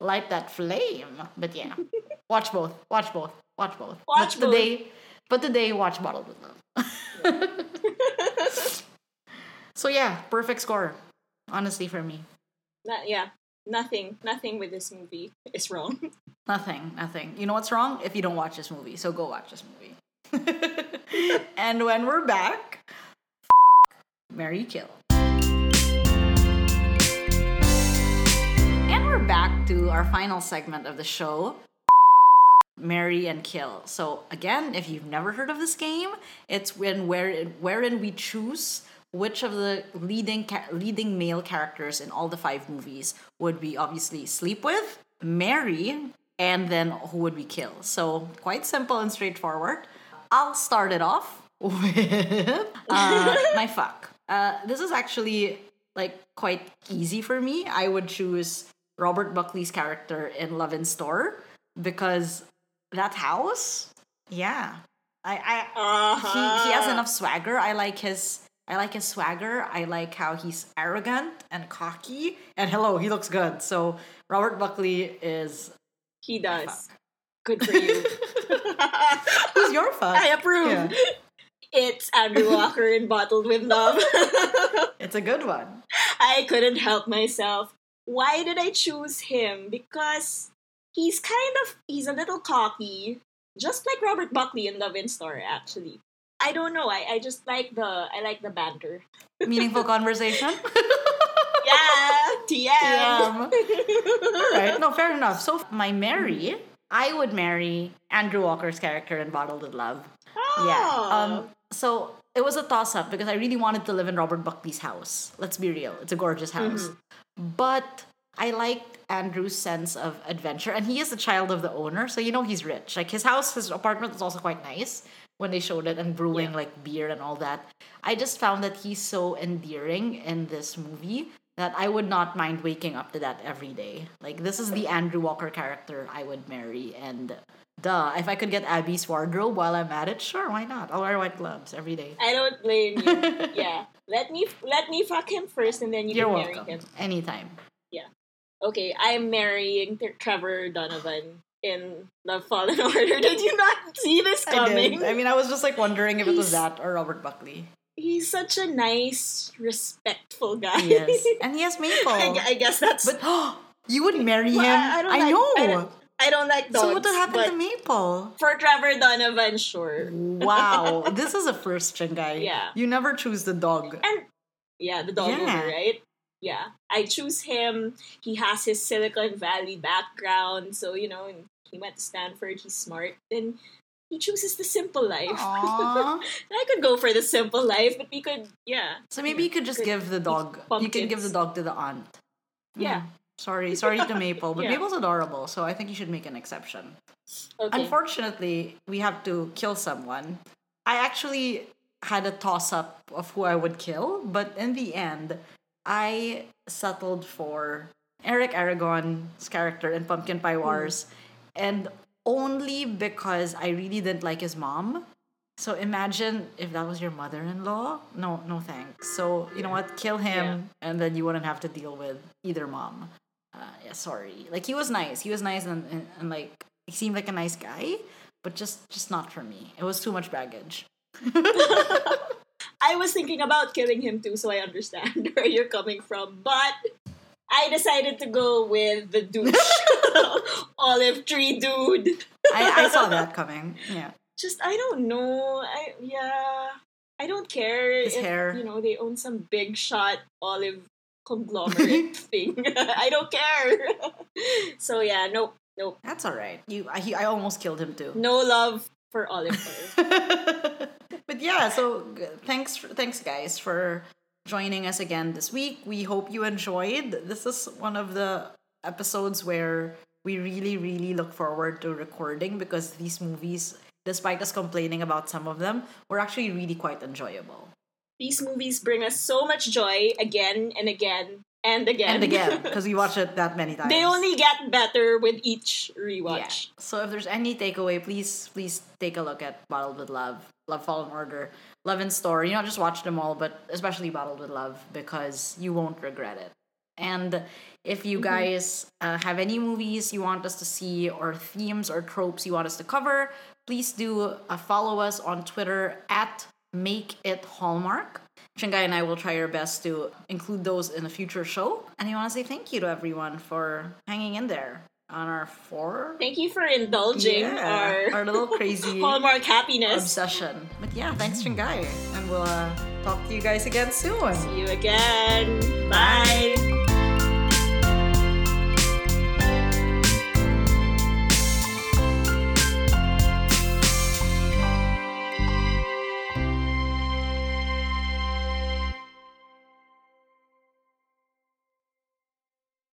light that flame. But yeah, watch both, watch both, watch both. Watch but both. today, but today, watch Bottled with Love. so yeah, perfect score, honestly for me. That- yeah. nothing, nothing with this movie is wrong. Nothing, nothing. You know what's wrong? If you don't watch this movie, so go watch this movie. and when we're back, Mary Kill. We're back to our final segment of the show marry and kill. So again, if you've never heard of this game, it's when where wherein we choose which of the leading ca- leading male characters in all the five movies would we obviously sleep with, marry, and then who would we kill. So quite simple and straightforward. I'll start it off with uh, my fuck. Uh, this is actually like quite easy for me. I would choose Robert Buckley's character in Love in Store because that house, yeah, I, I he, he has uh-huh. enough swagger. I like his I like his swagger. I like how he's arrogant and cocky. And hello, he looks good. So Robert Buckley is He does. Good for you. who's your fuck? I approve. Yeah. It's Andrew Walker in Bottled with Love. It's a good one. I couldn't help myself. Why did I choose him? Because he's kind of he's a little cocky, just like Robert Buckley in Love in Store. Actually, I don't know. I, I just like the I like the banter. Meaningful conversation. Yeah, TM. TM. All right, no, fair enough. So my Mary, I would marry Andrew Walker's character in Bottled with Love. Yeah. Um. So it was a toss up because I really wanted to live in Robert Buckley's house. Let's be real; it's a gorgeous mm-hmm. house. But I liked Andrew's sense of adventure, and he is the child of the owner, so you know he's rich. Like his house, his apartment was also quite nice when they showed it, and brewing like beer and all that. I just found that he's so endearing in this movie that I would not mind waking up to that every day. Like this is the Andrew Walker character I would marry, and duh, if I could get Abby's wardrobe while I'm at it, sure, why not? I'll wear white gloves every day. I don't blame you. yeah, let me let me fuck him first, and then you You're can welcome. marry him. Anytime. Yeah. Okay, I'm marrying Trevor Donovan in Love, Fall & Order. Did you not see this I coming? did. I mean, I was just like wondering if it was that or Robert Buckley. He's such a nice, respectful guy. Yes, and he has Maple. I, I guess that's. But you would marry him. I, I don't like, know. I don't, I don't like dogs. so what would happen to Maple? For Trevor Donovan, sure. Wow, this is a first gen guy. Yeah. You never choose the dog. And yeah, the dog Yeah. owner, right? Yeah, I choose him. He has his Silicon Valley background, so you know, he went to Stanford. He's smart, and he chooses the simple life. I could go for the simple life, but we could, yeah. So maybe you could just Good. give the dog. You can give the dog to the aunt. Yeah. Hmm. Sorry, sorry to Maple, but Yeah. Maple's adorable, so I think you should make an exception. Okay. Unfortunately, we have to kill someone. I actually had a toss up of who I would kill, but in the end, I settled for Eric Aragon's character in Pumpkin Pie Wars, and only because I really didn't like his mom. So imagine if that was your mother-in-law. No, no thanks. So you know what? Kill him, and then you wouldn't have to deal with either mom. Uh, yeah, sorry. Like he was nice. He was nice, and, and, and like he seemed like a nice guy, but just just not for me. It was too much baggage. I was thinking about killing him too, so I understand where you're coming from. But I decided to go with the douche olive tree dude. I, I saw that coming. Yeah. Just I don't know. I yeah. I don't care His if hair. you know they own some big shot olive conglomerate thing. I don't care. so yeah, nope, nope. That's all right. You, I, he, I almost killed him too. No love for olive oil. but yeah, so thanks, thanks guys for joining us again this week. We hope you enjoyed. This is one of the episodes where we really, really look forward to recording because these movies, despite us complaining about some of them, were actually really quite enjoyable. These movies bring us so much joy again and again and again And again, because we watch it that many times. they only get better with each Yeah. rewatch. So if there's any takeaway, please please take a look at Bottled with Love, Love, Fall & Order, Love in Store. You know, just watch them all, but especially Bottled with Love because you won't regret it. And if you guys uh, have any movies you want us to see or themes or tropes you want us to cover, please do uh, follow us on Twitter at Make It Hallmark. Chingai and I will try our best to include those in a future show. And I want to say thank you to everyone for hanging in there on our four. Thank you for indulging Yeah, our, our little crazy Hallmark happiness. obsession. But yeah, thanks, Chingai. And we'll uh, talk to you guys again soon. See you again. Bye.